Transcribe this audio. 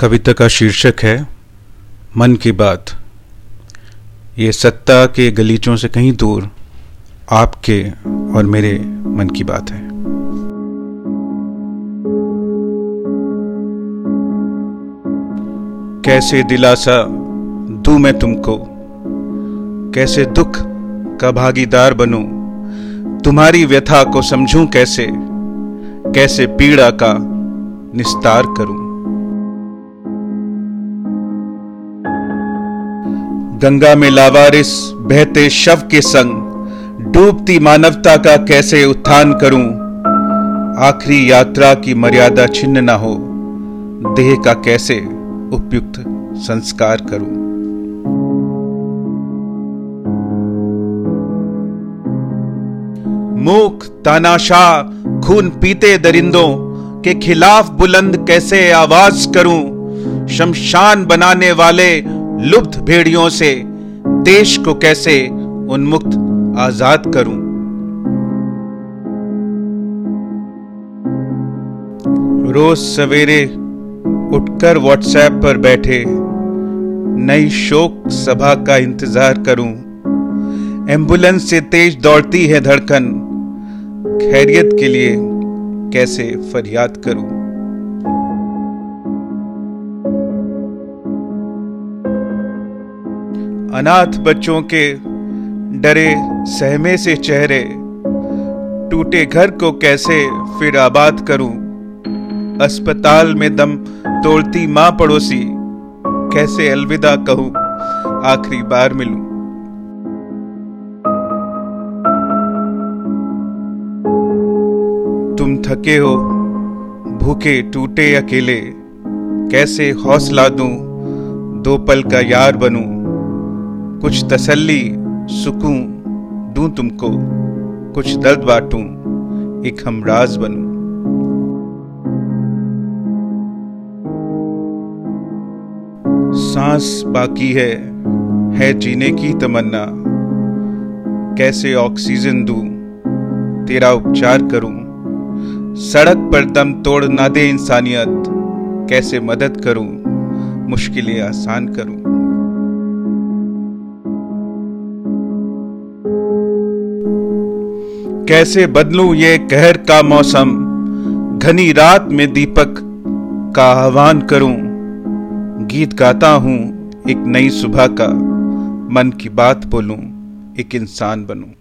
कविता का शीर्षक है, मन की बात। ये सत्ता के गलीचों से कहीं दूर आपके और मेरे मन की बात है। कैसे दिलासा दू मैं तुमको? कैसे दुख का भागीदार बनूं? तुम्हारी व्यथा को समझूं कैसे? कैसे पीड़ा का निस्तार करूँ? गंगा में लावारिस, बहते शव के संग। डूबती मानवता का कैसे उत्थान करूँ? आखिरी यात्रा की मर्यादा छिन्न ना हो। देह का कैसे उपयुक्त संस्कार करूँ? मूक, तानाशाह, खून पीते दरिंदों के खिलाफ बुलंद कैसे आवाज़ करूँ? शमशान बनाने वाले लुप्त भेड़ियों से देश को कैसे उन्मुक्त आज़ाद करूँ? रोज सवेरे उठकर व्हाट्सएप पर बैठे नई शोक सभा का इंतज़ार करूँ। एंबुलेंस से तेज दौड़ती है धड़कन। खैरियत के लिए कैसे फरियाद करूँ? अनाथ बच्चों के डरे, सहमे से चेहरे, टूटे घर को कैसे फिर आबाद करूँ? अस्पताल में दम तोड़ती माँ पड़ोसी, कैसे अलविदा कहूँ, आखिरी बार मिलूं? तुम थके हो, भूखे, टूटे, अकेले, कैसे हौसला दूँ, दो पल का यार बनूं? कुछ तसल्ली, सुकून दूँ तुमको, कुछ दर्द बांटूं, एक हमराज बनूं। सांस बाकी है है जीने की तमन्ना। कैसे ऑक्सीजन दूँ, तेरा उपचार करूँ। सड़क पर दम तोड़ ना दे इंसानियत, कैसे मदद करूँ, मुश्किलें आसान करूँ। कैसे बदलू ये कहर का मौसम? घनी रात में दीपक का आह्वान करूँ। गीत गाता हूँ एक नई सुबह का। मन की बात बोलूँ, एक इंसान बनूं।